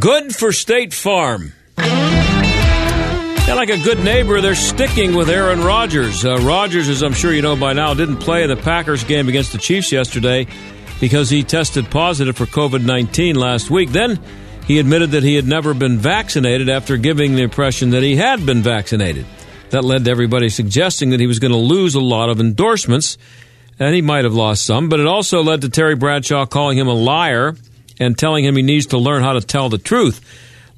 Good for State Farm. And like a good neighbor, they're sticking with Aaron Rodgers. Uh, Rodgers, as I'm sure you know by now, didn't play the Packers game against the Chiefs yesterday because he tested positive for COVID 19 last week. Then he admitted that he had never been vaccinated after giving the impression that he had been vaccinated. That led to everybody suggesting that he was going to lose a lot of endorsements, and he might have lost some, but it also led to Terry Bradshaw calling him a liar and telling him he needs to learn how to tell the truth.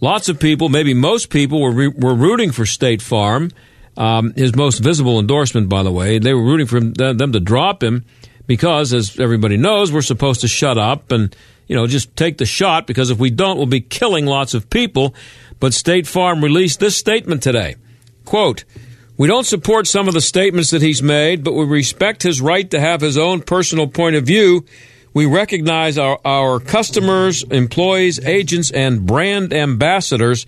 Lots of people, maybe most people, were, re- were rooting for State Farm. Um, his most visible endorsement, by the way, they were rooting for them, them to drop him because, as everybody knows, we're supposed to shut up and you know just take the shot because if we don't, we'll be killing lots of people. But State Farm released this statement today. Quote, we don't support some of the statements that he's made, but we respect his right to have his own personal point of view we recognize our, our customers, employees, agents, and brand ambassadors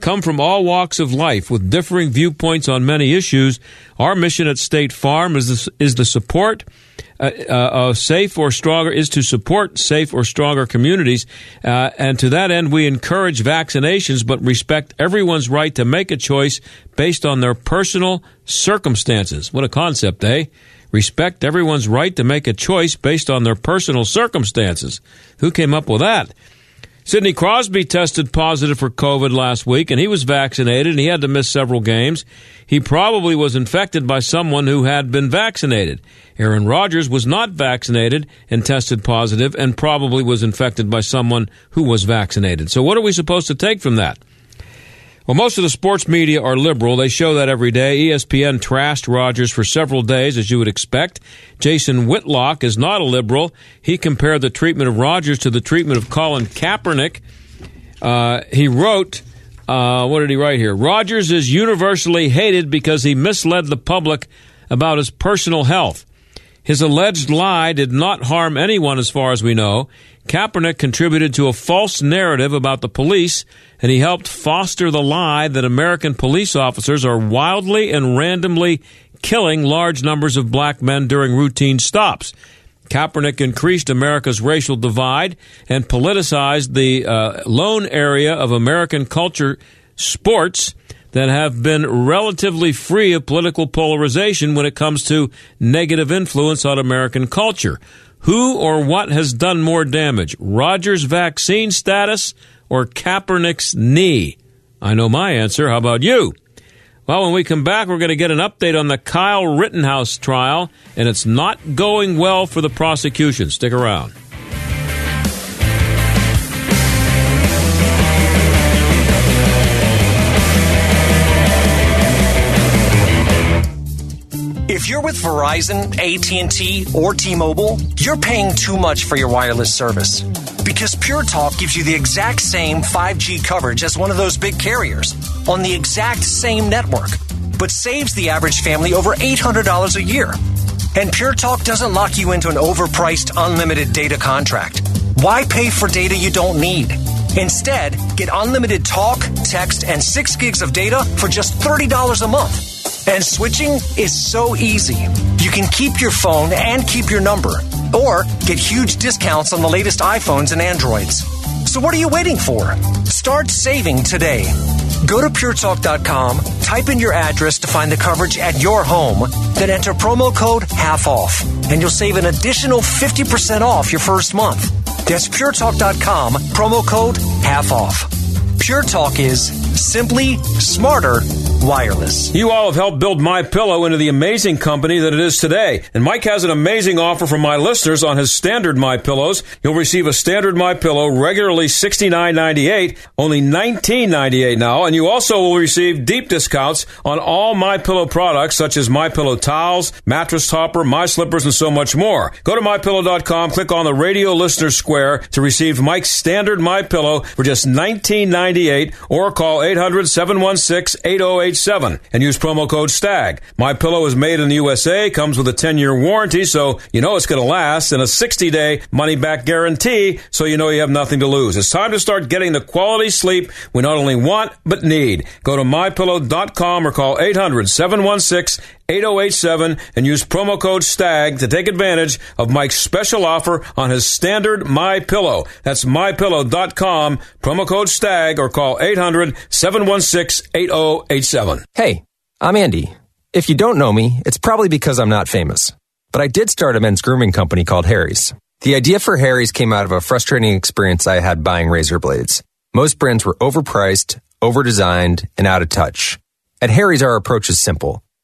come from all walks of life with differing viewpoints on many issues. Our mission at State Farm is the, is the support uh, uh, safe or stronger is to support safe or stronger communities, uh, and to that end, we encourage vaccinations, but respect everyone's right to make a choice based on their personal circumstances. What a concept, eh? respect everyone's right to make a choice based on their personal circumstances. Who came up with that? Sidney Crosby tested positive for COVID last week, and he was vaccinated, and he had to miss several games. He probably was infected by someone who had been vaccinated. Aaron Rodgers was not vaccinated and tested positive, and probably was infected by someone who was vaccinated. So, what are we supposed to take from that? Well, most of the sports media are liberal. They show that every day. ESPN trashed Rodgers for several days, as you would expect. Jason Whitlock is not a liberal. He compared the treatment of Rodgers to the treatment of Colin Kaepernick. Uh, he wrote, uh, what did he write here? Rodgers is universally hated because he misled the public about his personal health. His alleged lie did not harm anyone as far as we know. Kaepernick contributed to a false narrative about the police, and he helped foster the lie that American police officers are wildly and randomly killing large numbers of black men during routine stops. Kaepernick increased America's racial divide and politicized the uh, lone area of American culture sports that have been relatively free of political polarization when it comes to negative influence on American culture. Who or what has done more damage, Rodgers' vaccine status or Kaepernick's knee? I know my answer. How about you? Well, when we come back, we're going to get an update on the Kyle Rittenhouse trial, and it's not going well for the prosecution. Stick around. With Verizon, AT&T, or T-Mobile, you're paying too much for your wireless service. Because Pure Talk gives you the exact same 5G coverage as one of those big carriers on the exact same network, but saves the average family over $800 a year. And Pure Talk doesn't lock you into an overpriced unlimited data contract. Why pay for data you don't need? Instead, get unlimited talk, text, and 6 gigs of data for just $30 a month. And switching is so easy. You can keep your phone and keep your number, or get huge discounts on the latest iPhones and Androids. So what are you waiting for? Start saving today. Go to puretalk.com, type in your address to find the coverage at your home, then enter promo code half off, and you'll save an additional 50% off your first month. That's puretalk.com, promo code half off. Pure Talk is simply smarter wireless. You all have helped build My Pillow into the amazing company that it is today. And Mike has an amazing offer for my listeners on his standard My Pillows. You'll receive a standard My Pillow regularly $69.98, only $19.98 now, and you also will receive deep discounts on all My Pillow products such as My Pillow towels, mattress topper, My Slippers, and so much more. Go to mypillow.com, click on the radio listener square to receive Mike's standard My Pillow for just $19.98 or call 800-716-8088 and use promo code STAG. My Pillow is made in the USA, comes with a 10-year warranty, so you know it's going to last, and a 60-day money-back guarantee, so you know you have nothing to lose. It's time to start getting the quality sleep we not only want, but need. Go to mypillow.com or call 800-716-8087 and use promo code STAG to take advantage of Mike's special offer on his standard My Pillow. That's mypillow.com, promo code STAG, or call 800-716-8087. Hey, I'm Andy. If you don't know me, it's probably because I'm not famous. But I did start a men's grooming company called Harry's. The idea for Harry's came out of a frustrating experience I had buying razor blades. Most brands were overpriced, overdesigned, and out of touch. At Harry's, our approach is simple.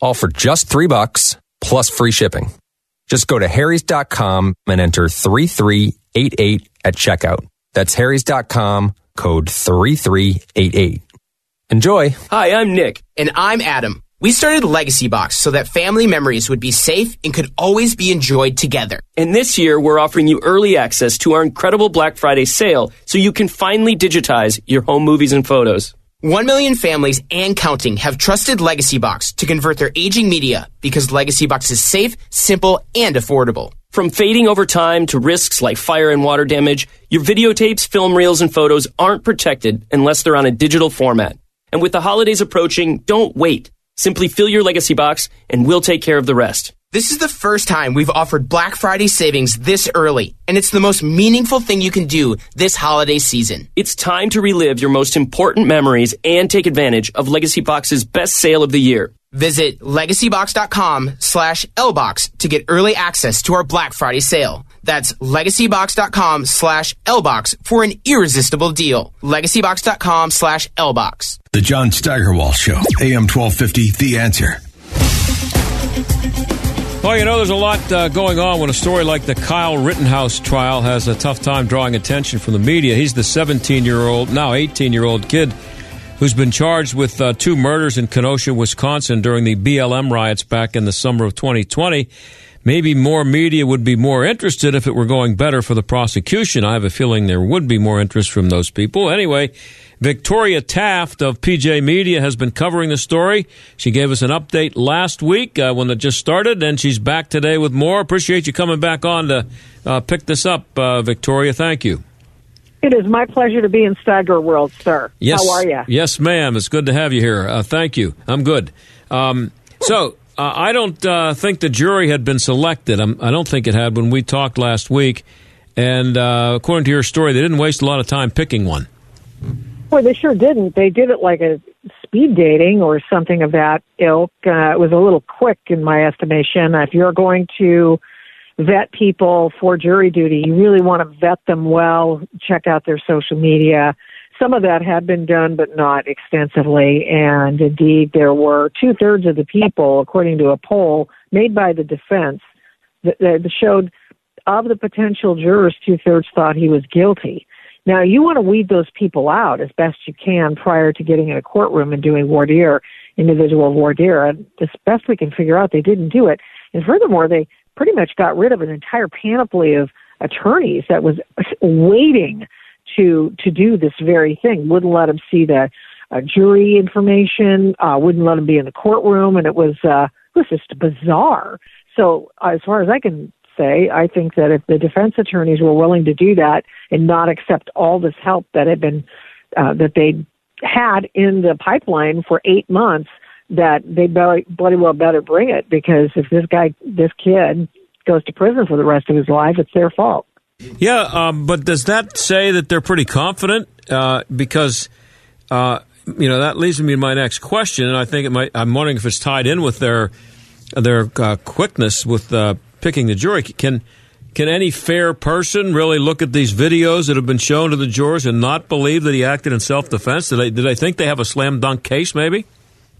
All for just three bucks plus free shipping. Just go to harrys.com and enter 3388 at checkout. That's harrys.com code 3388. Enjoy. Hi, I'm Nick. And I'm Adam. We started Legacy Box so that family memories would be safe and could always be enjoyed together. And this year, we're offering you early access to our incredible Black Friday sale so you can finally digitize your home movies and photos. One million families and counting have trusted Legacy Box to convert their aging media because Legacy Box is safe, simple, and affordable. From fading over time to risks like fire and water damage, your videotapes, film reels, and photos aren't protected unless they're on a digital format. And with the holidays approaching, don't wait. Simply fill your legacy box and we'll take care of the rest. This is the first time we've offered Black Friday savings this early, and it's the most meaningful thing you can do this holiday season. It's time to relive your most important memories and take advantage of Legacy Box's best sale of the year. Visit legacybox.com slash lbox to get early access to our Black Friday sale. That's legacybox.com slash lbox for an irresistible deal. legacybox.com slash lbox. The John Steigerwald Show, AM 1250, The Answer. Well, you know, there's a lot uh, going on when a story like the Kyle Rittenhouse trial has a tough time drawing attention from the media. He's the 17 year old, now 18 year old kid who's been charged with uh, two murders in Kenosha, Wisconsin during the BLM riots back in the summer of 2020. Maybe more media would be more interested if it were going better for the prosecution. I have a feeling there would be more interest from those people. Anyway, Victoria Taft of PJ Media has been covering the story. She gave us an update last week uh, when it just started, and she's back today with more. Appreciate you coming back on to uh, pick this up, uh, Victoria. Thank you. It is my pleasure to be in Steiger World, sir. Yes, How are you? Yes, ma'am. It's good to have you here. Uh, thank you. I'm good. Um, so uh, I don't uh, think the jury had been selected. I'm, I do not think it had when we talked last week. And uh, according to your story, they didn't waste a lot of time picking one. Well, they sure didn't. They did it like a speed dating or something of that ilk. Uh, it was a little quick, in my estimation. If you're going to vet people for jury duty, you really want to vet them well, check out their social media. Some of that had been done, but not extensively. And indeed, there were two thirds of the people, according to a poll made by the defense, that, that showed of the potential jurors, two thirds thought he was guilty. Now, you want to weed those people out as best you can prior to getting in a courtroom and doing voir dire, individual voir dire. And as best we can figure out, they didn't do it. And furthermore, they pretty much got rid of an entire panoply of attorneys that was waiting to to do this very thing. Wouldn't let them see the uh, jury information. Uh, wouldn't let them be in the courtroom, and it was uh, it was just bizarre. So uh, as far as I can say, I think that if the defense attorneys were willing to do that and not accept all this help that had been uh, that they had in the pipeline for eight months that they bloody, well better bring it because if this guy, this kid, goes to prison for the rest of his life, it's their fault. Yeah, um, but does that say that they're pretty confident? Uh, because uh, you know that leads me to my next question, and I think it might. I'm wondering if it's tied in with their their uh, quickness with picking the jury. Can can any fair person really look at these videos that have been shown to the jurors and not believe that he acted in self defense? Did they, did they think they have a slam dunk case? Maybe.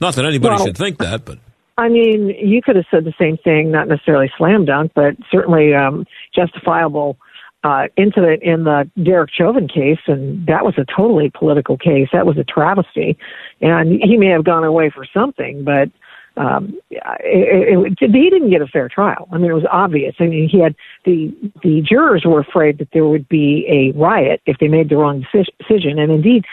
Not that anybody Well- should think that, but I mean, you could have said the same thing, not necessarily slam dunk, but certainly um, justifiable uh, incident in the Derek Chauvin case, and that was a totally political case. That was a travesty, and he may have gone away for something, but um, it, it, he didn't get a fair trial. I mean, it was obvious. I mean, he had the the jurors were afraid that there would be a riot if they made the wrong deci- decision, and indeed,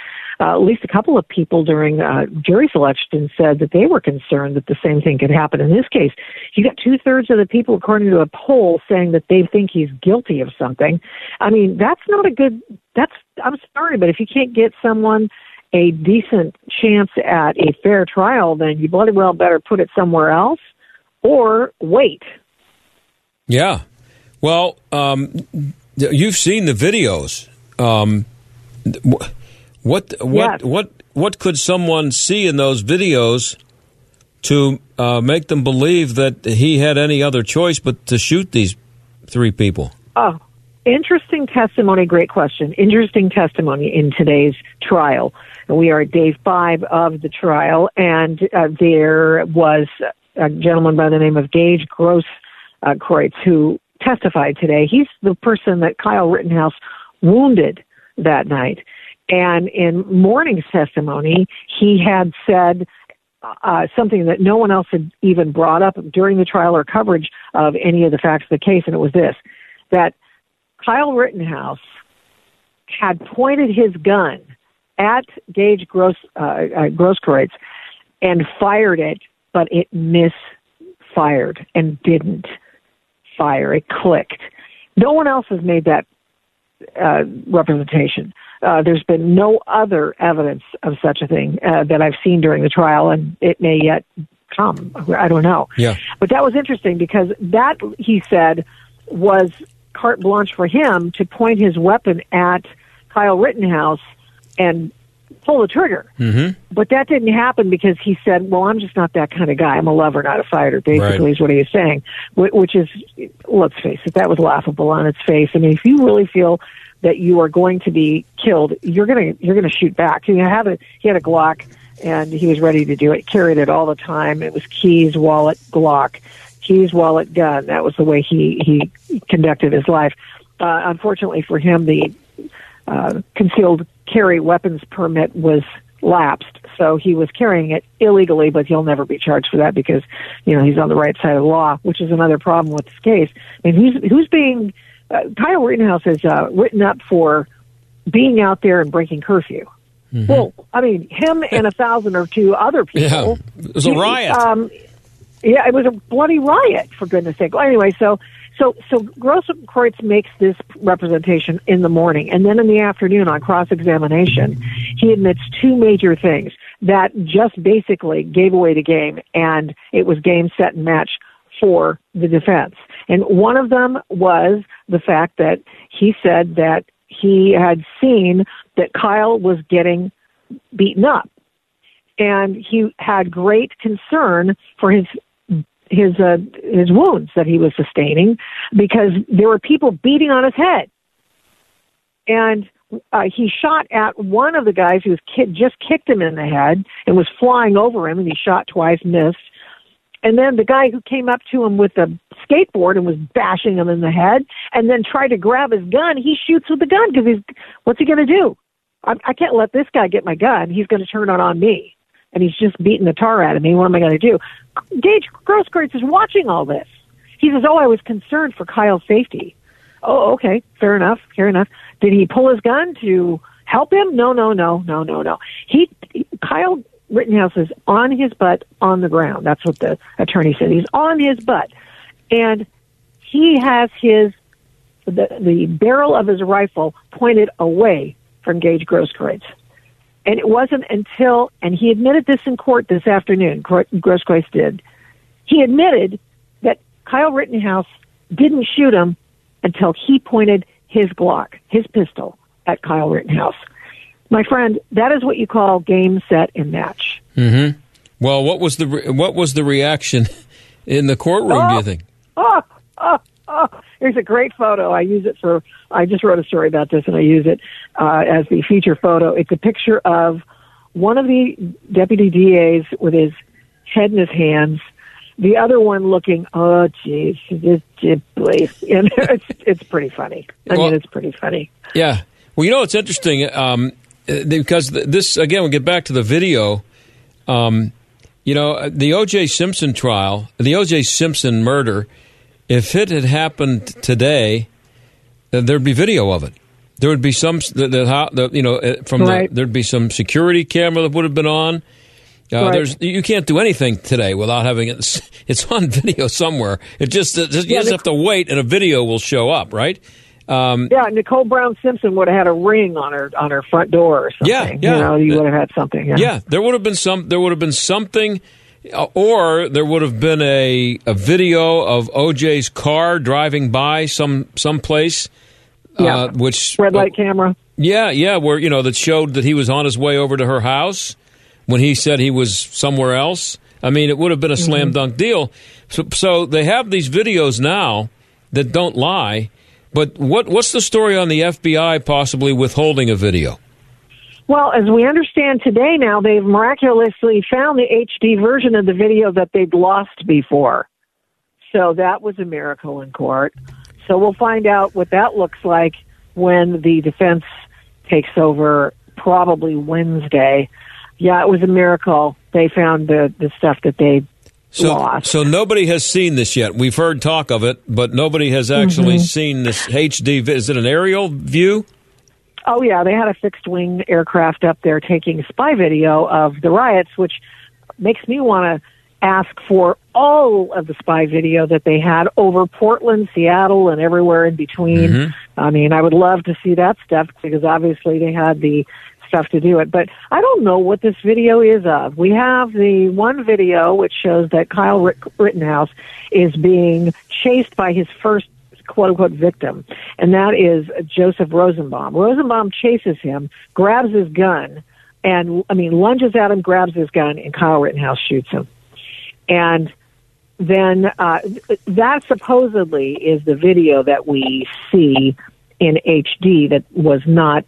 uh, at least a couple of people during uh, jury selection said that they were concerned that the same thing could happen in this case. You got two thirds of the people, according to a poll, saying that they think he's guilty of something. I mean, that's not a good. That's I'm sorry, but if you can't get someone a decent chance at a fair trial, then you bloody well better put it somewhere else or wait. yeah. Well, um, you've seen the videos. Um, what what Yes. what what could someone see in those videos to uh, make them believe that he had any other choice but to shoot these three people? Oh, interesting testimony. Great question. Interesting testimony in today's trial. We are at day five of the trial, and uh, there was a gentleman by the name of Gage Gross uh, Kreutz who testified today. He's the person that Kyle Rittenhouse wounded that night. And in morning's testimony, he had said uh, something that no one else had even brought up during the trial or coverage of any of the facts of the case, and it was this that Kyle Rittenhouse had pointed his gun at Gage Gross, uh, uh, Grosskreutz and fired it, but it misfired and didn't fire. It clicked. No one else has made that uh, representation. Uh, there's been no other evidence of such a thing uh, that I've seen during the trial, and it may yet come. I don't know. Yeah. But that was interesting because that, he said, was carte blanche for him to point his weapon at Kyle Rittenhouse and pull the trigger. Mm-hmm. But that didn't happen because he said, "Well, I'm just not that kind of guy. I'm a lover, not a fighter." Basically, Right. is what he was saying. Which is, let's face it, that was laughable on its face. I mean, if you really feel that you are going to be killed, you're gonna you're gonna shoot back. You have a he had a Glock, and he was ready to do it. Carried it all the time. It was keys, wallet, Glock, keys, wallet, gun. That was the way he he conducted his life. Uh, unfortunately for him, the uh, concealed carry weapons permit was lapsed, so he was carrying it illegally, but he'll never be charged for that because, you know, he's on the right side of the law, which is another problem with this case. And who's who's being uh, Kyle Rittenhouse is uh, written up for being out there and breaking curfew. Well, I mean, him and a thousand or two other people. Yeah. It was a He- riot. Um, yeah, it was a bloody riot for goodness sake. Well, anyway, so so so Grosskreutz makes this representation in the morning, and then in the afternoon on cross examination, he admits two major things that just basically gave away the game, and it was game set and match for the defense. And one of them was the fact that he said that he had seen that Kyle was getting beaten up and he had great concern for his his uh, his wounds that he was sustaining because there were people beating on his head, and uh, he shot at one of the guys who was ki- just kicked him in the head and was flying over him, and he shot twice, missed. And then the guy who came up to him with a skateboard and was bashing him in the head, and then tried to grab his gun, he shoots with the gun because he's what's he going to do? I, I can't let this guy get my gun. He's going to turn it on me and he's just beating the tar out of me. What am I going to do? Gage Grosskreutz is watching all this. He says, "Oh, I was concerned for Kyle's safety." Oh, okay, fair enough, fair enough. Did he pull his gun to help him? No, no, no, no, no, no. He, Kyle Rittenhouse is on his butt on the ground. That's what the attorney said. He's on his butt, and he has his the the barrel of his rifle pointed away from Gage Grosskreutz. And it wasn't until, and he admitted this in court this afternoon, Grosskreutz did. He admitted that Kyle Rittenhouse didn't shoot him until he pointed his Glock, his pistol, at Kyle Rittenhouse. My friend, that is what you call game, set, and match. Mm-hmm. Well, what was the re- what was the reaction in the courtroom? Oh, do you ah! think? Oh, oh, oh! Here's a great photo. I use it for. I just wrote a story about this, and I use it uh, as the feature photo. It's a picture of one of the deputy DAs with his head in his hands. The other one looking, oh, geez, jeez, please. And it's it's pretty funny. I well, mean, it's pretty funny. Yeah. Well, you know, it's interesting um, because this again. We get back to the video. Um, you know, the O.J. Simpson trial, the O.J. Simpson murder. If it had happened today, there'd be video of it. There would be some, the, the, the you know, uh, from right. the, there'd be some security camera that would have been on. Uh, right. There's you can't do anything today without having it. It's on video somewhere. It just, it just you just have to wait, and a video will show up, right? Um, yeah, Nicole Brown Simpson would have had a ring on her on her front door or something. Yeah, yeah. You know, you would have had something. Yeah. yeah, there would have been some. There would have been something, or there would have been a a video of OJ's car driving by some some place. Uh, yeah. Uh, which red light uh, camera. Yeah, yeah, where you know that showed that he was on his way over to her house when he said he was somewhere else. I mean, it would have been a mm-hmm. slam dunk deal. So, so they have these videos now that don't lie but what what's the story on the FBI possibly withholding a video? Well, as we understand today now, they've miraculously found the HD version of the video that they'd lost before. So that was a miracle in court. So we'll find out what that looks like when the defense takes over, probably Wednesday. Yeah, it was a miracle. They found the, the stuff that they so, lost. So nobody has seen this yet. We've heard talk of it, but nobody has actually mm-hmm. seen this HD. Is it an aerial view? Oh yeah, they had a fixed wing aircraft up there taking spy video of the riots, which makes me want to ask for all of the spy video that they had over Portland, Seattle, and everywhere in between. Mm-hmm. I mean, I would love to see that stuff because obviously they had the stuff to do it. But I don't know what this video is of. We have the one video which shows that Kyle Rittenhouse is being chased by his first quote unquote victim, and that is Joseph Rosenbaum. Rosenbaum chases him, grabs his gun, and I mean lunges at him, grabs his gun, and Kyle Rittenhouse shoots him. And then uh, that supposedly is the video that we see in HD that was not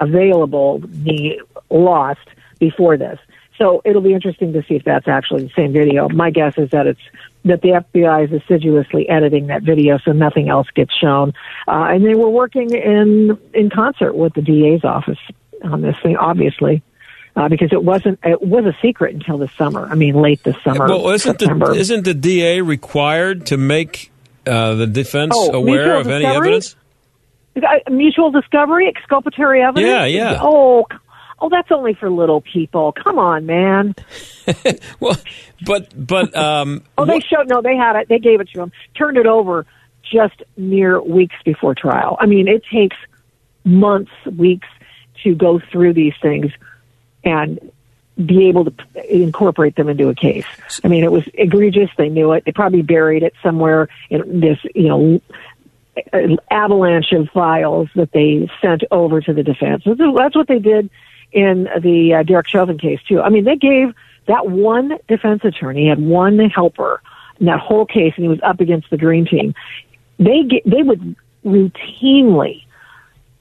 available the lost before this. So it'll be interesting to see if that's actually the same video. My guess is that it's that the FBI is assiduously editing that video so nothing else gets shown. Uh, and they were working in in concert with the DA's office on this thing, obviously. Uh, because it wasn't it was a secret until the summer. I mean, late this summer. Well, isn't September. the isn't the DA required to make uh, the defense oh, aware of discovery? any evidence? mutual discovery, exculpatory evidence. Yeah, yeah. Oh, oh, that's only for little people. Come on, man. well, but but um. oh, they showed no. They had it. They gave it to him. Turned it over just mere weeks before trial. I mean, it takes months, weeks to go through these things and be able to incorporate them into a case. I mean, it was egregious. They knew it. They probably buried it somewhere in this, you know, avalanche of files that they sent over to the defense. That's what they did in the uh, Derek Chauvin case too. I mean, they gave that one defense attorney had one helper in that whole case, and he was up against the dream team. They get, they would routinely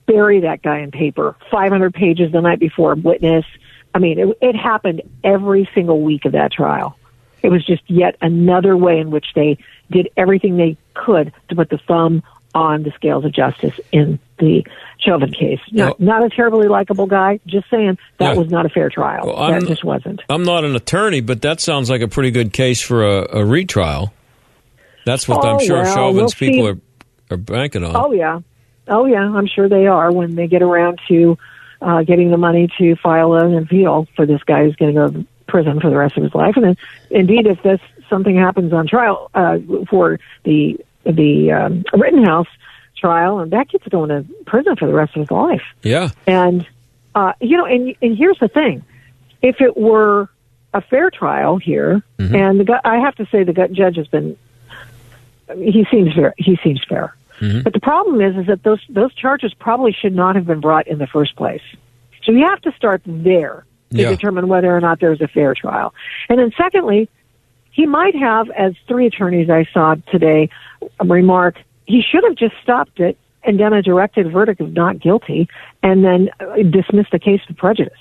bury that guy in paper, 500 pages the night before a witness. I mean, it, it happened every single week of that trial. It was just yet another way in which they did everything they could to put the thumb on the scales of justice in the Chauvin case. Not, not a terribly likable guy. Just saying that was not a fair trial. Well, that just wasn't. I'm not an attorney, but that sounds like a pretty good case for a, a retrial. That's what oh, I'm sure well, Chauvin's we'll people are are banking on. Oh yeah, oh yeah. I'm sure they are when they get around to uh, getting the money to file an appeal for this guy who's going to go to prison for the rest of his life. And then, indeed, if this something happens on trial uh, for the the um, Rittenhouse trial, and that kid's going to prison for the rest of his life. Yeah. And uh, you know, and and here's the thing: if it were a fair trial here, Mm-hmm. and the gu- I have to say the judge has been he seems fair. He seems fair. Mm-hmm. But the problem is, is that those those charges probably should not have been brought in the first place. So you have to start there to Yeah. determine whether or not there's a fair trial. And then secondly, he might have, as three attorneys I saw today remark, he should have just stopped it and done a directed verdict of not guilty, and then uh, dismissed the case with prejudice.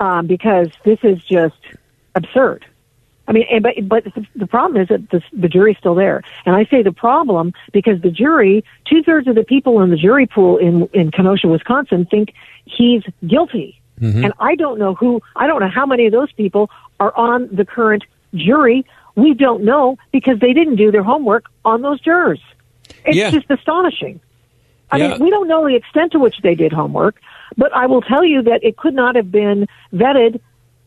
Um, because this is just absurd. I mean, and, but but the- problem is that the, the jury's still there, and I say the problem because the jury, two thirds of the people in the jury pool in in Kenosha, Wisconsin, think he's guilty, and I don't know who, I don't know how many of those people are on the current jury. We don't know because they didn't do their homework on those jurors. It's Yeah. just astonishing. I Yeah. mean, we don't know the extent to which they did homework, but I will tell you that it could not have been vetted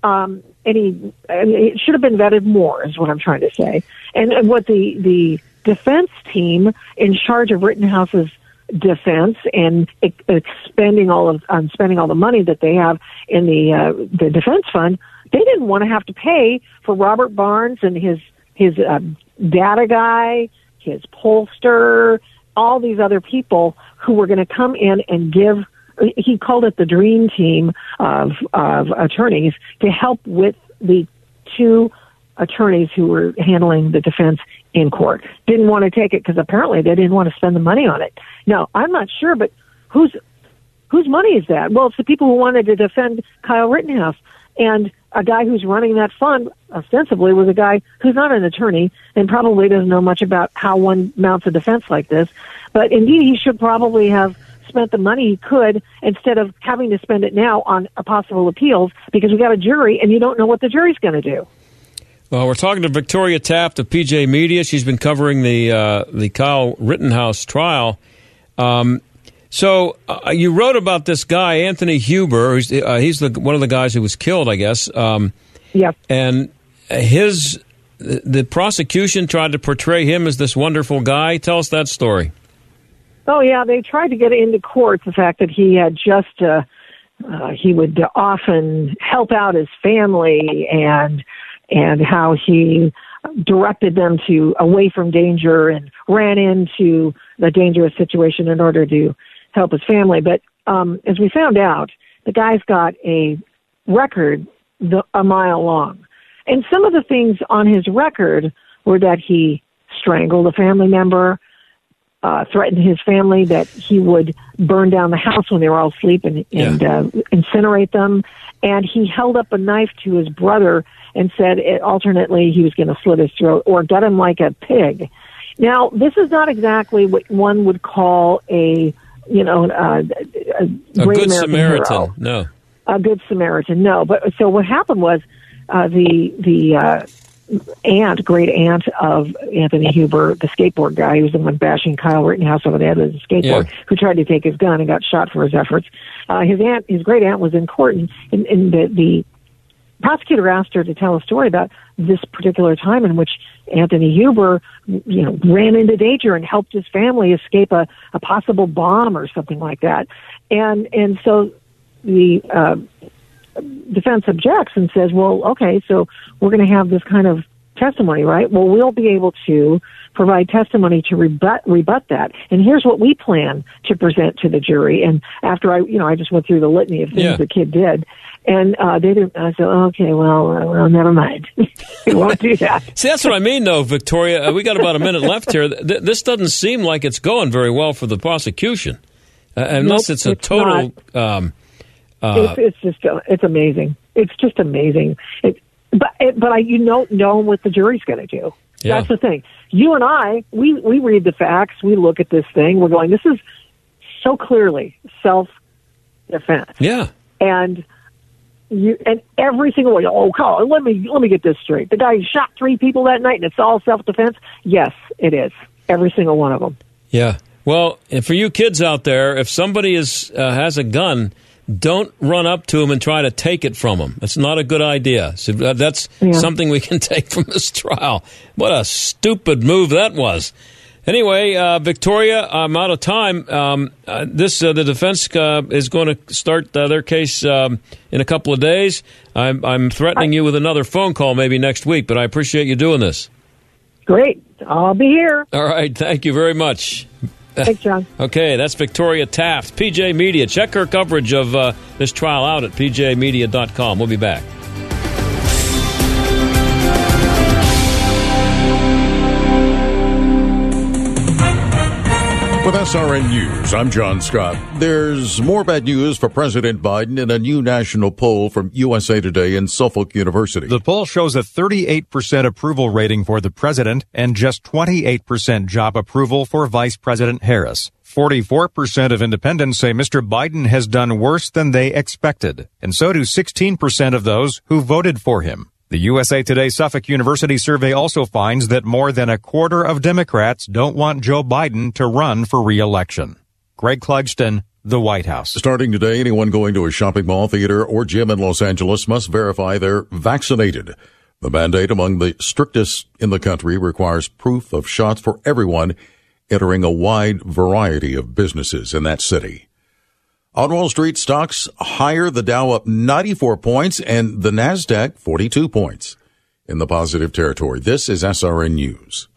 um, any. I mean, it should have been vetted more, is what I'm trying to say. And, and what the the defense team in charge of Rittenhouse's defense and ex- expending all of um, spending all the money that they have in the uh, the defense fund, they didn't want to have to pay for Robert Barnes and his his um, data guy, his pollster, all these other people who were going to come in and give. He called it the dream team of of attorneys to help with the two attorneys who were handling the defense in court. Didn't want to take it because apparently they didn't want to spend the money on it. Now I'm not sure, but who's whose money is that? Well, it's the people who wanted to defend Kyle Rittenhouse. And a guy who's running that fund ostensibly was a guy who's not an attorney and probably doesn't know much about how one mounts a defense like this. But indeed, he should probably have spent the money he could instead of having to spend it now on a possible appeals because we got a jury and you don't know what the jury's going to do. Well, we're talking to Victoria Taft of PJ Media. She's been covering the uh, the Kyle Rittenhouse trial. Um, so uh, you wrote about this guy Anthony Huber. Who's, uh, he's the one of the guys who was killed, I guess. Um, Yep. and his the the prosecution tried to portray him as this wonderful guy. Tell us that story. Oh yeah, they tried to get into court the fact that he had just uh, uh, he would often help out his family and and how he directed them to away from danger and ran into the dangerous situation in order to help his family. But um, as we found out, the guy's got a record the, a mile long, and some of the things on his record were that he strangled a family member uh, threatened his family that he would burn down the house when they were all asleep and, and uh, incinerate them. And he held up a knife to his brother and said it, alternately he was going to slit his throat or gut him like a pig. Now, this is not exactly what one would call a, you know, uh, a, A good American Samaritan. hero No. a good Samaritan. No, but so what happened was uh, the the uh, aunt, great aunt of Anthony Huber, the skateboard guy, who was the one bashing Kyle Rittenhouse over the head with his skateboard, Yeah. who tried to take his gun and got shot for his efforts. Uh, his aunt, his great aunt, was in court, and, and, and the, the prosecutor asked her to tell a story about this particular time in which Anthony Huber, you know, ran into danger and helped his family escape a, a possible bomb or something like that. And and so the uh, defense objects and says, well, okay, so we're going to have this kind of testimony, right? Well, we'll be able to provide testimony to rebut rebut that. And here's what we plan to present to the jury. And after I, you know, I just went through the litany of things Yeah. the kid did, and uh, they didn't. I said, okay, well, uh, well, never mind. we won't do that. See, that's what I mean, though, Victoria. Uh, we got about a minute left here. Th- this doesn't seem like it's going very well for the prosecution, uh, unless Nope, it's a it's total. Um, uh, it's, it's just uh, it's amazing. It's just amazing. It, but it, but I you don't know what the jury's going to do. Yeah. That's the thing. You and I, we we read the facts. We look at this thing. We're going. This is so clearly self defense, yeah. and you and every single one. Oh, Colin, let me let me get this straight. The guy shot three people that night, and it's all self defense. Yes, it is. Every single one of them. Yeah. Well, and for you kids out there, if somebody is uh, has a gun, don't run up to him and try to take it from him. That's not a good idea. So that's Yeah. something we can take from this trial. What a stupid move that was. Anyway, uh, Victoria, I'm out of time. Um, uh, this uh, the defense uh, is going to start uh, their case um, in a couple of days. I'm, I'm threatening you with another phone call maybe next week, but I appreciate you doing this. Great. I'll be here. All right. Thank you very much. Thanks, John. okay, that's Victoria Taft, PJ Media. Check her coverage of uh, this trial out at pjmedia.com. We'll be back. With SRN News, I'm John Scott. There's more bad news for President Biden in a new national poll from USA Today and Suffolk University. The poll shows a 38% approval rating for the president and just 28% job approval for Vice President Harris. 44% of independents say Mr. Biden has done worse than they expected, and so do 16% of those who voted for him. The USA Today Suffolk University survey also finds that more than a quarter of Democrats don't want Joe Biden to run for re-election. Greg Clugston, the White House. Starting today, anyone going to a shopping mall, theater, or gym in Los Angeles must verify they're vaccinated. The mandate among the strictest in the country requires proof of shots for everyone entering a wide variety of businesses in that city. On Wall Street, stocks higher, the Dow up 94 points and the NASDAQ 42 points in the positive territory. This is SRN News.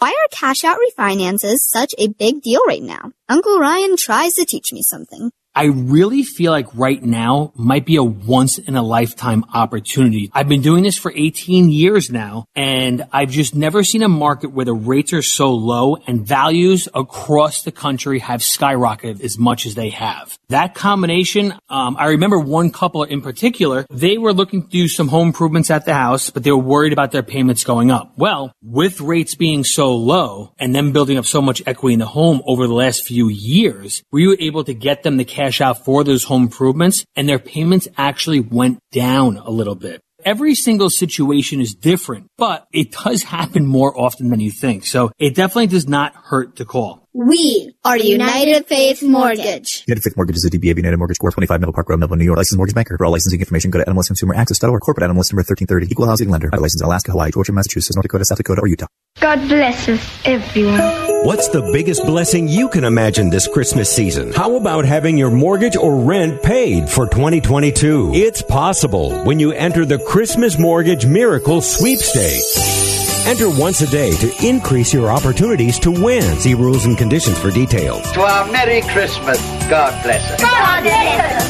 Why are cash out refinances such a big deal right now? Uncle Ryan tries to teach me something. I really feel like right now might be a once in a lifetime opportunity. I've been doing this for 18 years now, and I've just never seen a market where the rates are so low and values across the country have skyrocketed as much as they have. That combination, um, I remember one couple in particular, they were looking to do some home improvements at the house, but they were worried about their payments going up. Well, with rates being so low and them building up so much equity in the home over the last few years, we were able to get them the cash out for those home improvements and their payments actually went down a little bit. Every single situation is different, but it does happen more often than you think. So it definitely does not hurt to call. We are United Faith Mortgage. United Faith Mortgage is a DBA of United Mortgage Corp. 25 Middle Park Road, Melville, New York. Licensed mortgage banker. For all licensing information, go to nmlsconsumeraccess.org. Corporate NMLS number 1330. Equal housing lender. I license in Alaska, Hawaii, Georgia, Massachusetts, North Dakota, South Dakota, or Utah. God blesses everyone. What's the biggest blessing you can imagine this Christmas season? How about having your mortgage or rent paid for 2022? It's possible when you enter the Christmas Mortgage Miracle Sweepstakes. Enter once a day to increase your opportunities to win. See rules and conditions for details. To our Merry Christmas. God bless us. God bless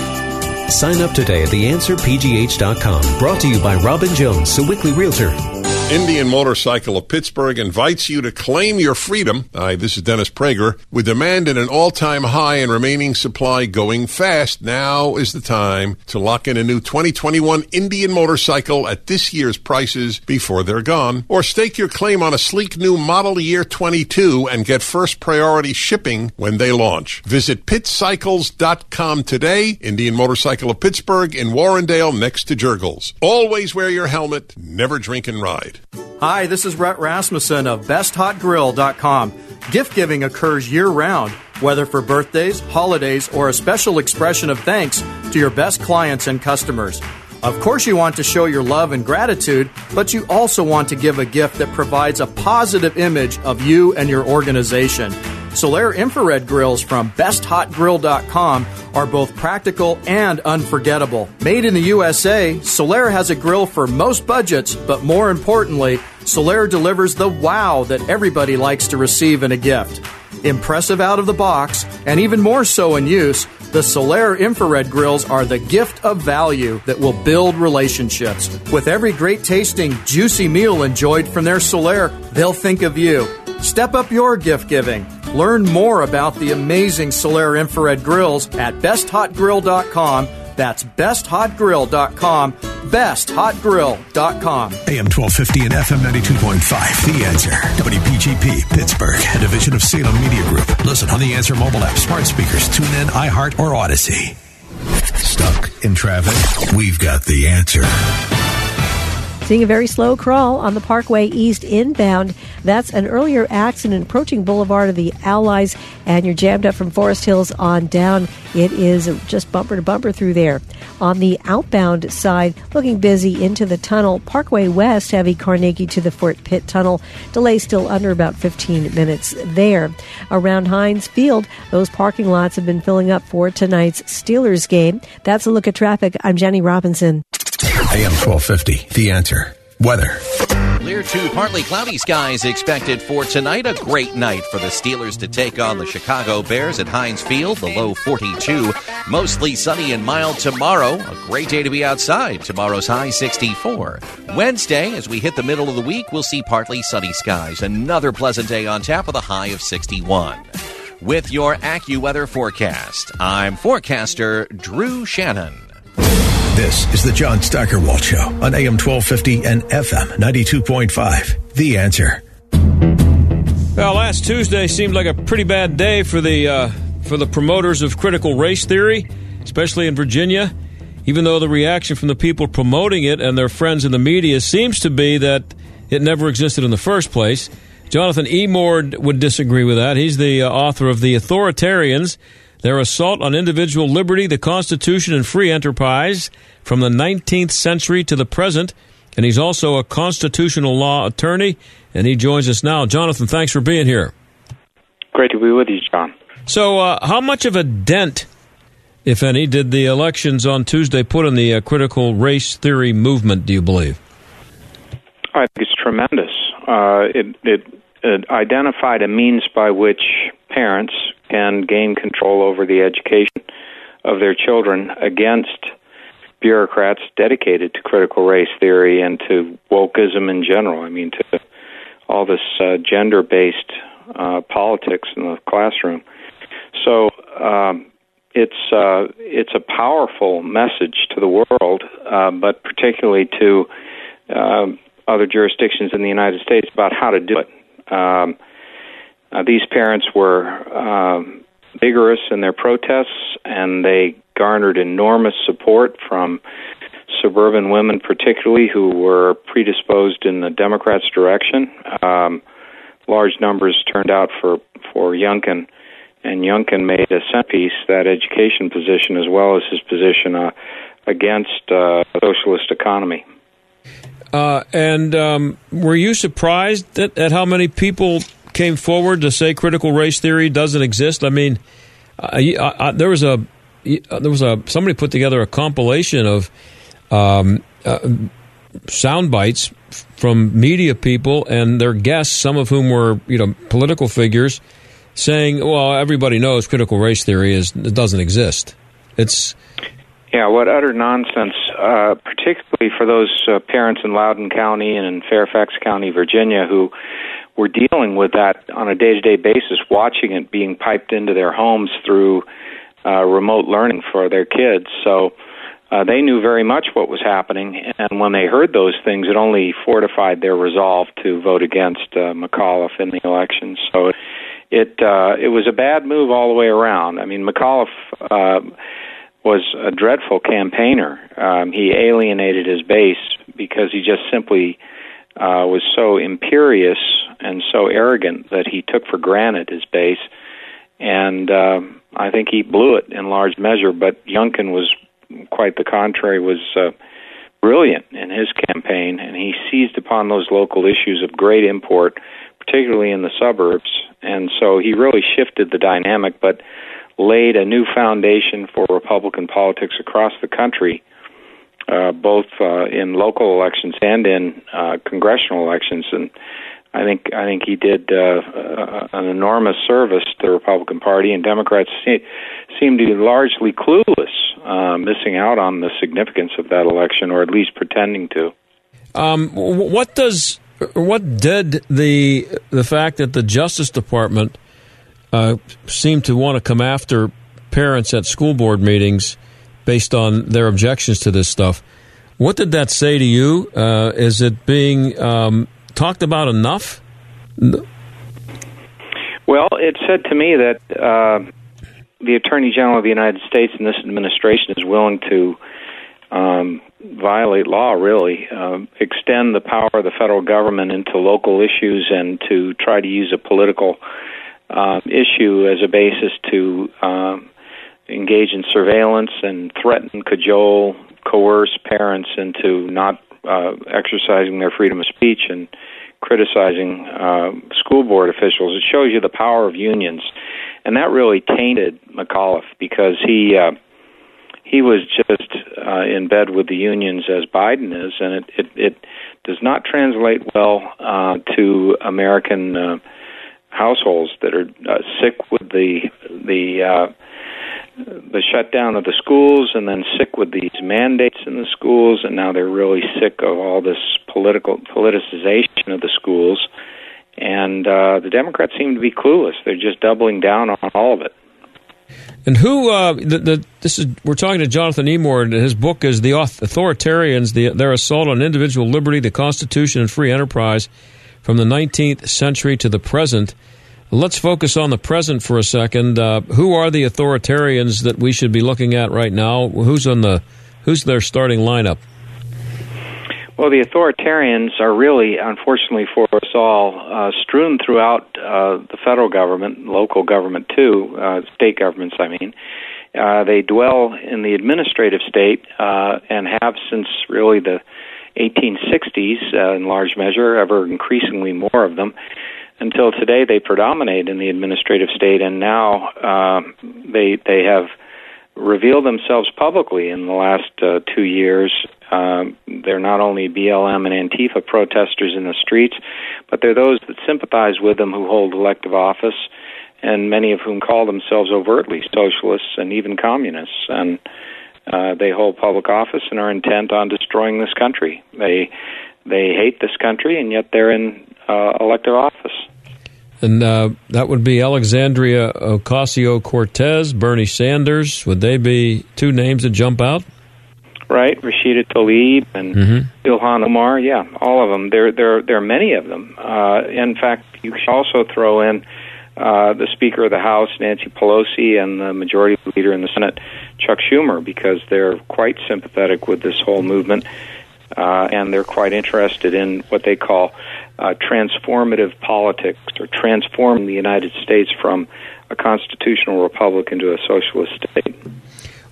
us. Sign up today at theanswerpgh.com. Brought to you by Robin Jones, a weekly realtor. Indian Motorcycle of Pittsburgh invites you to claim your freedom. Hi, this is Dennis Prager. With demand at an all-time high and remaining supply going fast, now is the time to lock in a new 2021 Indian motorcycle at this year's prices before they're gone. Or stake your claim on a sleek new model year 22 and get first priority shipping when they launch. Visit pitcycles.com today. Indian Motorcycle of Pittsburgh in Warrendale next to Jergels. Always wear your helmet, never drink and ride. Hi, this is Rhett Rasmussen of BestHotGrill.com. Gift giving occurs year round, whether for birthdays, holidays, or a special expression of thanks to your best clients and customers. Of course, you want to show your love and gratitude, but you also want to give a gift that provides a positive image of you and your organization. Solaire infrared grills from besthotgrill.com are both practical and unforgettable. Made in the USA, Solaire has a grill for most budgets, but more importantly, Solaire delivers the wow that everybody likes to receive in a gift. Impressive out of the box, and even more so in use, the Solaire infrared grills are the gift of value that will build relationships. With every great tasting, juicy meal enjoyed from their Solaire, they'll think of you. Step up your gift giving. Learn more about the amazing Solaire infrared grills at besthotgrill.com. That's besthotgrill.com. Besthotgrill.com. AM 1250 and FM 92.5. The Answer. WPGP, Pittsburgh, a division of Salem Media Group. Listen on the Answer mobile app, smart speakers, tune in, iHeart, or Audacy. Stuck in traffic? We've got the answer. Seeing a very slow crawl on the Parkway East inbound. That's an earlier accident approaching Boulevard of the Allies, and you're jammed up from Forest Hills on down. It is just bumper to bumper through there. On the outbound side, looking busy into the tunnel. Parkway West, heavy Carnegie to the Fort Pitt Tunnel. Delay still under about 15 minutes there. Around Heinz Field, those parking lots have been filling up for tonight's Steelers game. That's a look at traffic. I'm Jenny Robinson. AM 1250, The Answer. Weather. Clear to partly cloudy skies expected for tonight. A great night for the Steelers to take on the Chicago Bears at Heinz Field, the low 42. Mostly sunny and mild tomorrow. A great day to be outside. Tomorrow's high 64. Wednesday, as we hit the middle of the week, we'll see partly sunny skies. Another pleasant day on tap with a high of 61. With your AccuWeather forecast, I'm forecaster Drew Shannon. This is the John Steigerwald Show on AM 1250 and FM 92.5. The Answer. Well, last Tuesday seemed like a pretty bad day for the uh, for the promoters of critical race theory, especially in Virginia. Even though the reaction from the people promoting it and their friends in the media seems to be that it never existed in the first place. Jonathan Emord would disagree with that. He's the uh, author of The Authoritarians their assault on individual liberty, the Constitution, and free enterprise from the 19th century to the present. And he's also a constitutional law attorney, and he joins us now. Jonathan, thanks for being here. Great to be with you, John. So, uh, how much of a dent, if any, did the elections on Tuesday put in the uh, critical race theory movement, do you believe? I think it's tremendous. Uh, it, it, it identified a means by which parents can gain control over the education of their children against bureaucrats dedicated to critical race theory and to wokeism in general. I mean, to all this uh, gender based uh, politics in the classroom. So um, it's uh, it's a powerful message to the world, uh, but particularly to uh, other jurisdictions in the United States about how to do it. Um, uh, these parents were um, vigorous in their protests, and they garnered enormous support from suburban women, particularly who were predisposed in the Democrats' direction. Um, large numbers turned out for for Youngkin, and Youngkin made a centerpiece that education position as well as his position uh, against uh, socialist economy. Uh, and um, were you surprised at, at how many people came forward to say critical race theory doesn't exist? I mean, I, I, there was a there was a somebody put together a compilation of um, uh, sound bites from media people and their guests, some of whom were you know political figures, saying, "Well, everybody knows critical race theory is it doesn't exist." It's yeah, what utter nonsense, uh, particularly for those uh, parents in Loudoun County and in Fairfax County, Virginia, who were dealing with that on a day to day basis, watching it being piped into their homes through uh, remote learning for their kids. So uh, they knew very much what was happening, and when they heard those things, it only fortified their resolve to vote against uh, McAuliffe in the election. So it uh, it was a bad move all the way around. I mean, McAuliffe. Uh, was a dreadful campaigner. Um, he alienated his base because he just simply uh, was so imperious and so arrogant that he took for granted his base, and uh, I think he blew it in large measure. But Youngkin was quite the contrary. Was uh, brilliant in his campaign, and he seized upon those local issues of great import, particularly in the suburbs. And so he really shifted the dynamic, but laid a new foundation for Republican politics across the country uh, both uh, in local elections and in uh, congressional elections, and I think I think he did uh, uh, an enormous service to the Republican Party, and Democrats se- seem to be largely clueless, uh, missing out on the significance of that election, or at least pretending to. Um, what does what did the the fact that the Justice Department uh, seemed to want to come after parents at school board meetings? based on their objections to this stuff. What did that say to you? Uh, is it being um, talked about enough? Well, it said to me that uh, the Attorney General of the United States and this administration is willing to um, violate law, really, um, extend the power of the federal government into local issues and to try to use a political um, issue as a basis to um, engage in surveillance and threaten, cajole, coerce parents into not uh, exercising their freedom of speech and criticizing uh, school board officials. It shows you the power of unions, and that really tainted McAuliffe because he uh, he was just uh, in bed with the unions as Biden is, and it it, it does not translate well uh, to American uh, households that are uh, sick with the the uh, the shutdown of the schools and then sick with these mandates in the schools and now they're really sick of all this political politicization of the schools and uh, the Democrats seem to be clueless. They're just doubling down on all of it. And who? Uh, the, the, this is we're talking to Jonathan Emord, and his book is "The Authoritarians: the, Their Assault on Individual Liberty, the Constitution, and Free Enterprise, from the 19th Century to the Present." Let's focus on the present for a second. Uh, who are the authoritarians that we should be looking at right now? Who's on the who's their starting lineup? Well, the authoritarians are really, unfortunately for us all, uh, strewn throughout uh, the federal government, local government too, uh, state governments, I mean. Uh, they dwell in the administrative state uh, and have since really the 1860s, uh, in large measure, ever increasingly more of them until today they predominate in the administrative state, and now uh, they they have revealed themselves publicly in the last uh, two years. Um, they're not only BLM and Antifa protesters in the streets, but they're those that sympathize with them who hold elective office, and many of whom call themselves overtly socialists and even communists. And uh, they hold public office and are intent on destroying this country. They they hate this country, and yet they're in uh, elective office. And uh, that would be Alexandria Ocasio Cortez, Bernie Sanders. Would they be two names that jump out? Right, Rashida Tlaib and mm-hmm. Ilhan Omar. Yeah, all of them. There, there, there are many of them. Uh, in fact, you should also throw in uh, the Speaker of the House, Nancy Pelosi, and the Majority Leader in the Senate, Chuck Schumer, because they're quite sympathetic with this whole movement, uh, and they're quite interested in what they call uh, transformative politics or transform the United States from a constitutional republic into a socialist state.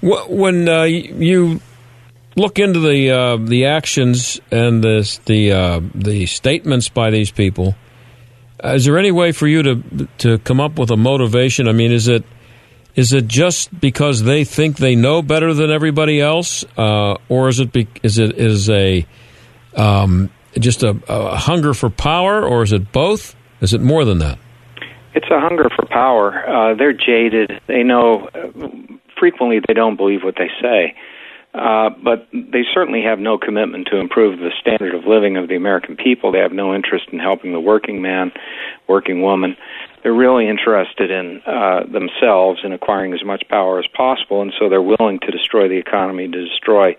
When uh, you look into the uh, the actions and the the uh, the statements by these people, uh, is there any way for you to to come up with a motivation? I mean, is it is it just because they think they know better than everybody else, uh, or is it be, is it is a um, just a, a hunger for power, or is it both? Is it more than that? It's a hunger for power. Uh, they're jaded. They know frequently they don't believe what they say, uh, but they certainly have no commitment to improve the standard of living of the American people. They have no interest in helping the working man, working woman. They're really interested in uh, themselves and acquiring as much power as possible, and so they're willing to destroy the economy, to destroy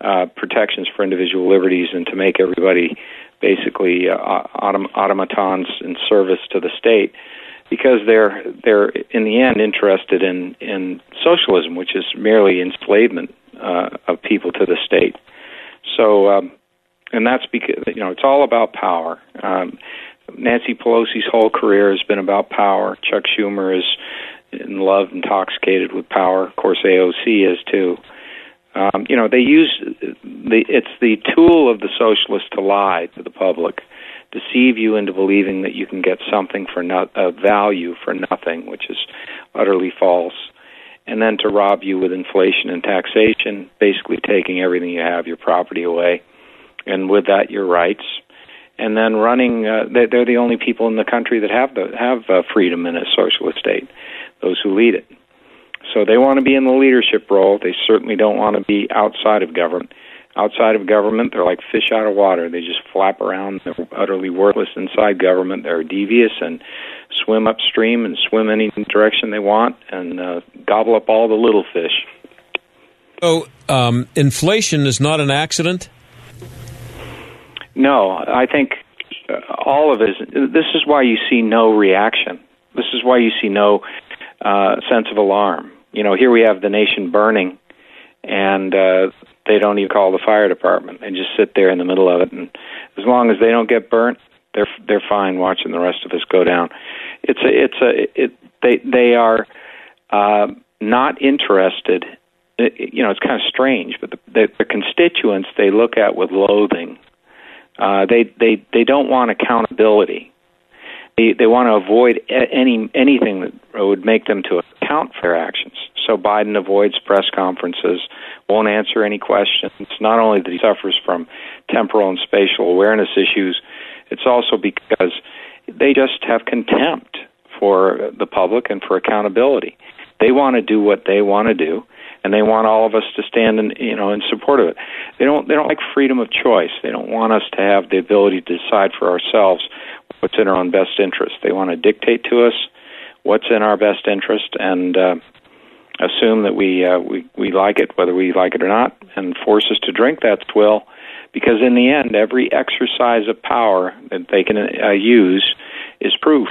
uh, protections for individual liberties and to make everybody basically uh, autom- automatons in service to the state because they're they're in the end interested in in socialism, which is merely enslavement uh, of people to the state. So, um, and that's because you know it's all about power. Um, Nancy Pelosi's whole career has been about power. Chuck Schumer is in love, intoxicated with power. Of course, AOC is too. Um, you know, they use the it's the tool of the socialists to lie to the public, deceive you into believing that you can get something for not a value for nothing, which is utterly false, and then to rob you with inflation and taxation, basically taking everything you have, your property away, and with that your rights. And then running, uh, they're the only people in the country that have the have uh, freedom in a socialist state. Those who lead it. So they want to be in the leadership role. They certainly don't want to be outside of government. Outside of government, they're like fish out of water. They just flap around. They're utterly worthless inside government. They're devious and swim upstream and swim any direction they want and uh, gobble up all the little fish. So, um, inflation is not an accident? No, I think uh, all of. Is, this is why you see no reaction. This is why you see no uh, sense of alarm. You know, here we have the nation burning, and uh, they don't even call the fire department. They just sit there in the middle of it, and as long as they don't get burnt, they're they're fine watching the rest of us go down. It's a it's a it they they are uh, not interested. You know, it's kind of strange, but the, the constituents they look at with loathing. Uh, they they they don't want accountability. They they want to avoid any anything that would make them to account for their actions. So Biden avoids press conferences, won't answer any questions. Not only that he suffers from temporal and spatial awareness issues, it's also because they just have contempt for the public and for accountability. They want to do what they want to do, and they want all of us to stand in you know in support of it. They don't they don't like freedom of choice. They don't want us to have the ability to decide for ourselves what's in our own best interest. They want to dictate to us what's in our best interest and uh, assume that we uh, we we like it whether we like it or not, and force us to drink that swill. Because in the end, every exercise of power that they can uh, use is proof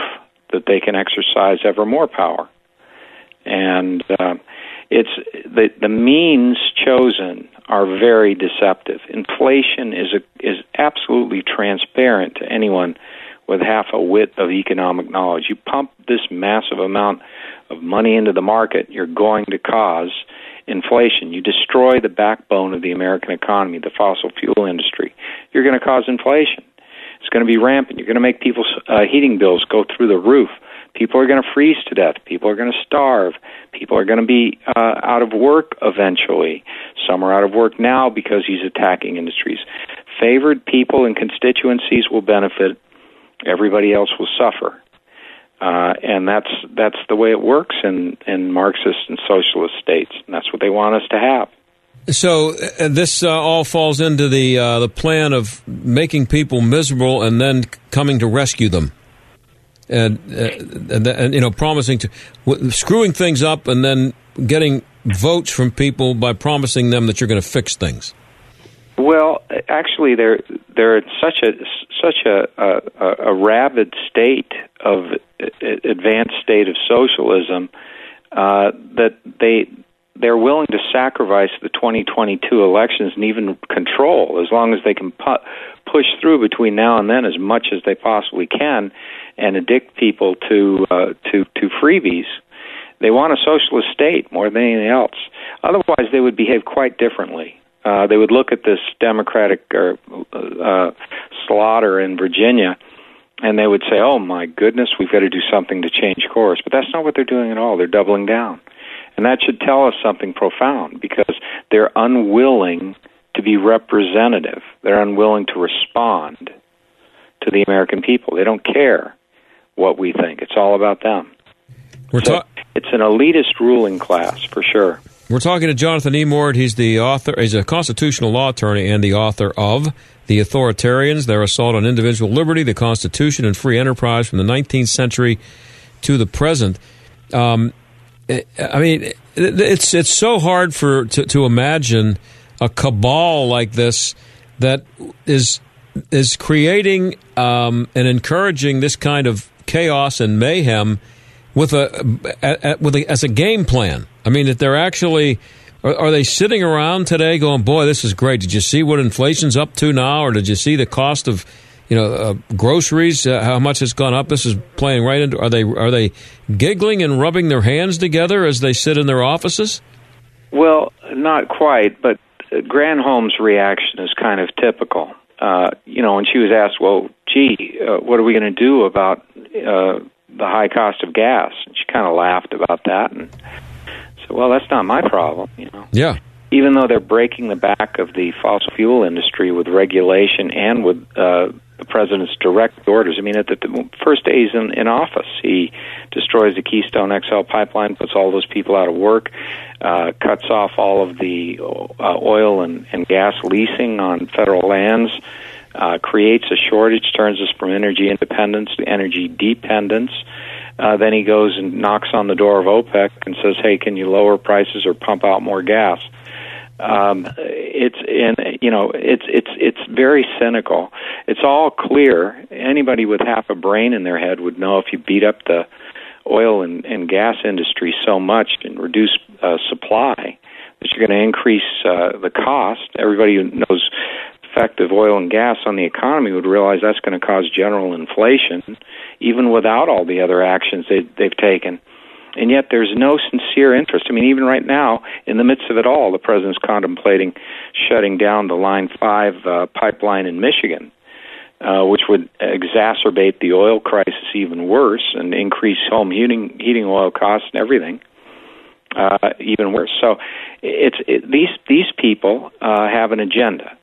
that they can exercise ever more power. And uh, it's the the means chosen are very deceptive. Inflation is a, is absolutely transparent to anyone with half a wit of economic knowledge. You pump this massive amount of money into the market, you're going to cause inflation. You destroy the backbone of the American economy, the fossil fuel industry. You're going to cause inflation. It's going to be rampant. You're going to make people's uh, heating bills go through the roof. People are going to freeze to death. People are going to starve. People are going to be uh, out of work eventually. Some are out of work now because he's attacking industries. Favored people and constituencies will benefit. Everybody else will suffer. Uh, and that's that's the way it works in, in Marxist and socialist states, and that's what they want us to have. So uh, this uh, all falls into the uh, the plan of making people miserable and then coming to rescue them, and uh, and, and, you know promising to screwing things up and then getting votes from people by promising them that you're going to fix things. Well, actually, they're they're in such a such a a, a rabid state of advanced state of socialism uh, that they they're willing to sacrifice the 2022 elections and even control as long as they can pu- push through between now and then as much as they possibly can and addict people to uh, to to freebies. They want a socialist state more than anything else. Otherwise, they would behave quite differently. Uh, they would look at this Democratic or, uh, slaughter in Virginia, and they would say, "Oh my goodness, we've got to do something to change course." But that's not what they're doing at all. They're doubling down. And that should tell us something profound because they're unwilling to be representative. They're unwilling to respond to the American people. They don't care what we think. It's all about them. We're so ta- it's an elitist ruling class for sure. We're talking to Jonathan Emord. He's the author. He's a constitutional law attorney and the author of "The Authoritarians: Their Assault on Individual Liberty, the Constitution, and Free Enterprise from the 19th Century to the Present." Um, I mean, it's it's so hard for to, to imagine a cabal like this that is is creating um, and encouraging this kind of chaos and mayhem with a, with a, as a game plan. I mean, that they're actually are, are, they sitting around today going, "Boy, this is great. Did you see what inflation's up to now, or did you see the cost of you know, uh, groceries, uh, how much it's gone up. This is playing right into. Are they are they giggling and rubbing their hands together as they sit in their offices? Well, not quite, but Granholm's reaction is kind of typical. Uh, you know, when she was asked, "Well, gee, uh, what are we going to do about uh, the high cost of gas?" and she kind of laughed about that and said, "Well, that's not my problem." You know. Yeah even though they're breaking the back of the fossil fuel industry with regulation and with uh, the president's direct orders. I mean, at the, the first days in, in office, he destroys the Keystone XL pipeline, puts all those people out of work, uh, cuts off all of the uh, oil and, and gas leasing on federal lands, uh, creates a shortage, turns us from energy independence to energy dependence. Uh, then he goes and knocks on the door of OPEC and says, "Hey, can you lower prices or pump out more gas?" Um, it's in you know it's it's it's very cynical. It's all clear. Anybody with half a brain in their head would know if you beat up the oil and, and gas industry so much and reduce uh, supply, that you're going to increase uh, the cost. Everybody who knows effect of oil and gas on the economy would realize that's going to cause general inflation, even without all the other actions they, they've taken. And yet, there's no sincere interest. I mean, even right now, in the midst of it all, the president's contemplating shutting down the Line 5 uh, pipeline in Michigan, uh, which would exacerbate the oil crisis even worse and increase home heating, heating oil costs and everything. Uh, even worse. So, it's it, these these people uh, have an agenda.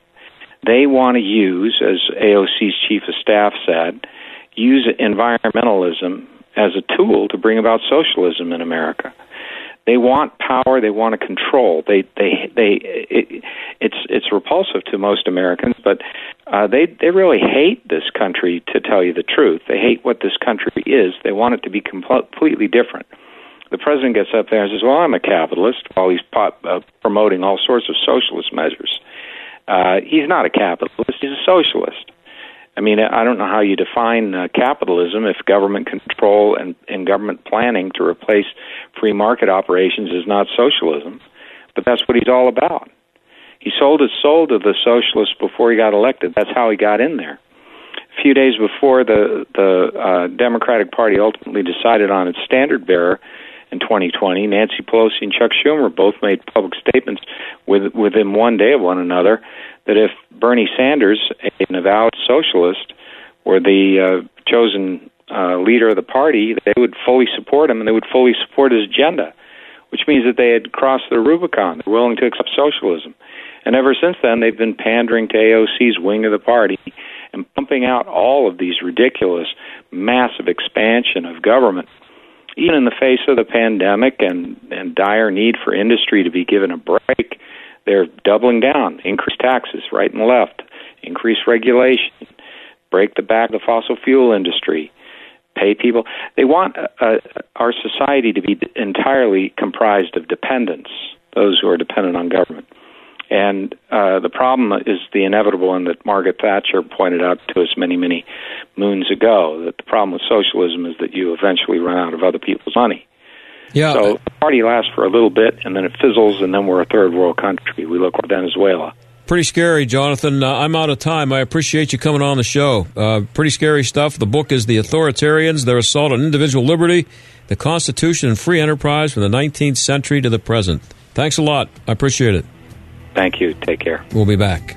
They want to use, as AOC's chief of staff said, use environmentalism as a tool to bring about socialism in America. They want power. They want to control. They they they. It, it's it's repulsive to most Americans, but uh, they they really hate this country. To tell you the truth, they hate what this country is. They want it to be completely different. The president gets up there and says, "Well, I'm a capitalist," while he's pop, uh, promoting all sorts of socialist measures. Uh, he's not a capitalist. He's a socialist. I mean, I don't know how you define uh, capitalism if government control and, and government planning to replace free market operations is not socialism. But that's what he's all about. He sold his soul to the socialists before he got elected. That's how he got in there. A few days before the the uh, Democratic Party ultimately decided on its standard bearer in 2020, Nancy Pelosi and Chuck Schumer both made public statements with, within one day of one another that if Bernie Sanders, an avowed socialist, were the uh, chosen uh, leader of the party, they would fully support him and they would fully support his agenda, which means that they had crossed the Rubicon. They're willing to accept socialism. And ever since then, they've been pandering to AOC's wing of the party and pumping out all of these ridiculous, massive expansion of government. Even in the face of the pandemic and, and dire need for industry to be given a break, they're doubling down, increase taxes right and left, increase regulation, break the back of the fossil fuel industry, pay people. They want uh, uh, our society to be entirely comprised of dependents, those who are dependent on government. And uh, the problem is the inevitable one that Margaret Thatcher pointed out to us many, many moons ago that the problem with socialism is that you eventually run out of other people's money. Yeah. So the party lasts for a little bit, and then it fizzles, and then we're a third world country. We look like Venezuela. Pretty scary, Jonathan. Uh, I'm out of time. I appreciate you coming on the show. Uh, pretty scary stuff. The book is The Authoritarians, Their Assault on Individual Liberty, the Constitution and Free Enterprise from the 19th Century to the Present. Thanks a lot. I appreciate it. Thank you. Take care. We'll be back.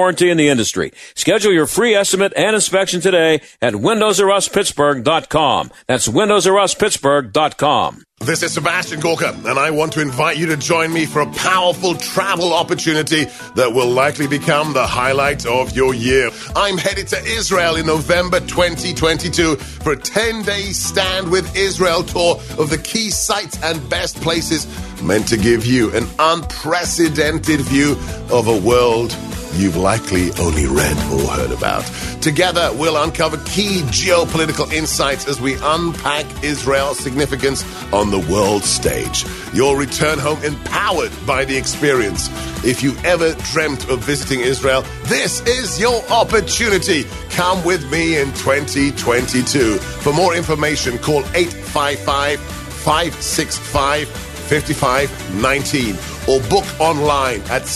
warranty in the industry. Schedule your free estimate and inspection today at windowsruspittsburgh.com. That's windowsruspittsburgh.com. This is Sebastian Gorka, and I want to invite you to join me for a powerful travel opportunity that will likely become the highlight of your year. I'm headed to Israel in November 2022 for a 10 day Stand with Israel tour of the key sites and best places meant to give you an unprecedented view of a world you've likely only read or heard about. Together, we'll uncover key geopolitical insights as we unpack Israel's significance on the world stage. You'll return home empowered by the experience. If you ever dreamt of visiting Israel, this is your opportunity. Come with me in 2022. For more information, call 855 565 5519 or book online at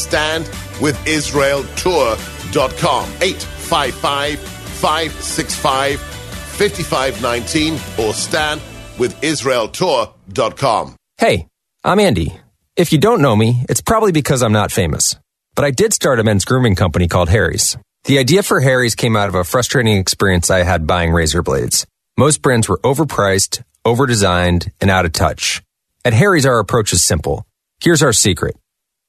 standwithisraeltour.com. 855 565 5519 or standwithisraeltour.com. Hey, I'm Andy. If you don't know me, it's probably because I'm not famous. But I did start a men's grooming company called Harry's. The idea for Harry's came out of a frustrating experience I had buying razor blades. Most brands were overpriced, overdesigned, and out of touch. At Harry's, our approach is simple. Here's our secret.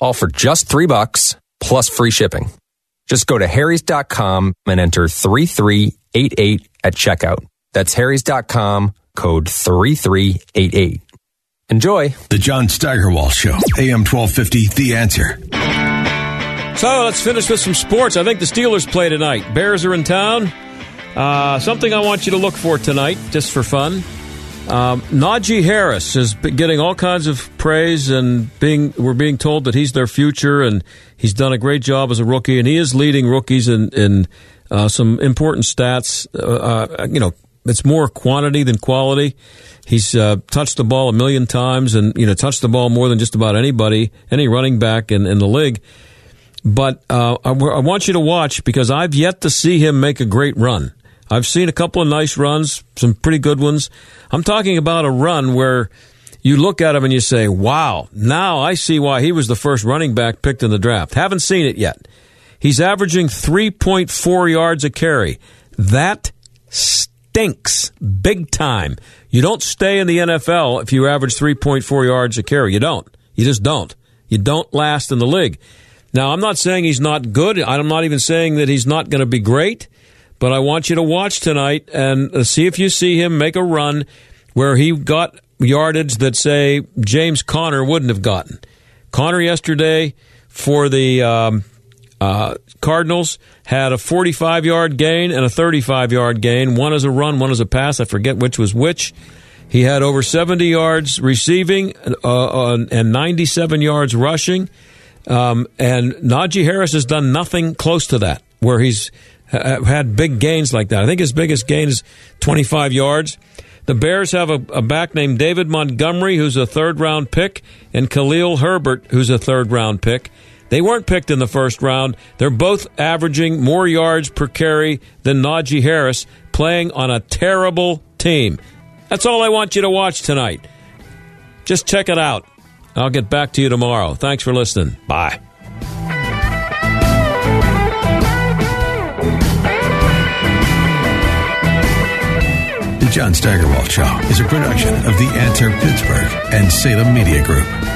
All for just three bucks plus free shipping. Just go to harrys.com and enter 3388 at checkout. That's harrys.com code 3388. Enjoy. The John Steigerwald Show, AM 1250, The Answer. So let's finish with some sports. I think the Steelers play tonight. Bears are in town. Uh, something I want you to look for tonight, just for fun. Um, Najee Harris is getting all kinds of praise, and being we're being told that he's their future, and he's done a great job as a rookie, and he is leading rookies in in uh, some important stats. Uh, uh you know, it's more quantity than quality. He's uh, touched the ball a million times, and you know, touched the ball more than just about anybody, any running back in, in the league. But uh, I, I want you to watch because I've yet to see him make a great run. I've seen a couple of nice runs, some pretty good ones. I'm talking about a run where you look at him and you say, wow, now I see why he was the first running back picked in the draft. Haven't seen it yet. He's averaging 3.4 yards a carry. That stinks big time. You don't stay in the NFL if you average 3.4 yards a carry. You don't. You just don't. You don't last in the league. Now, I'm not saying he's not good. I'm not even saying that he's not going to be great, but I want you to watch tonight and uh, see if you see him make a run where he got yardage that, say, James Conner wouldn't have gotten. Conner yesterday for the um, uh, Cardinals had a 45 yard gain and a 35 yard gain. One is a run, one is a pass. I forget which was which. He had over 70 yards receiving uh, and 97 yards rushing. Um, and Najee Harris has done nothing close to that, where he's had big gains like that. I think his biggest gain is 25 yards. The Bears have a, a, back named David Montgomery, who's a third round pick, and Khalil Herbert, who's a third round pick. They weren't picked in the first round. They're both averaging more yards per carry than Najee Harris, playing on a terrible team. That's all I want you to watch tonight. Just check it out. I'll get back to you tomorrow. Thanks for listening. Bye. John Steigerwald Show is a production of The Answer Pittsburgh and Salem Media Group.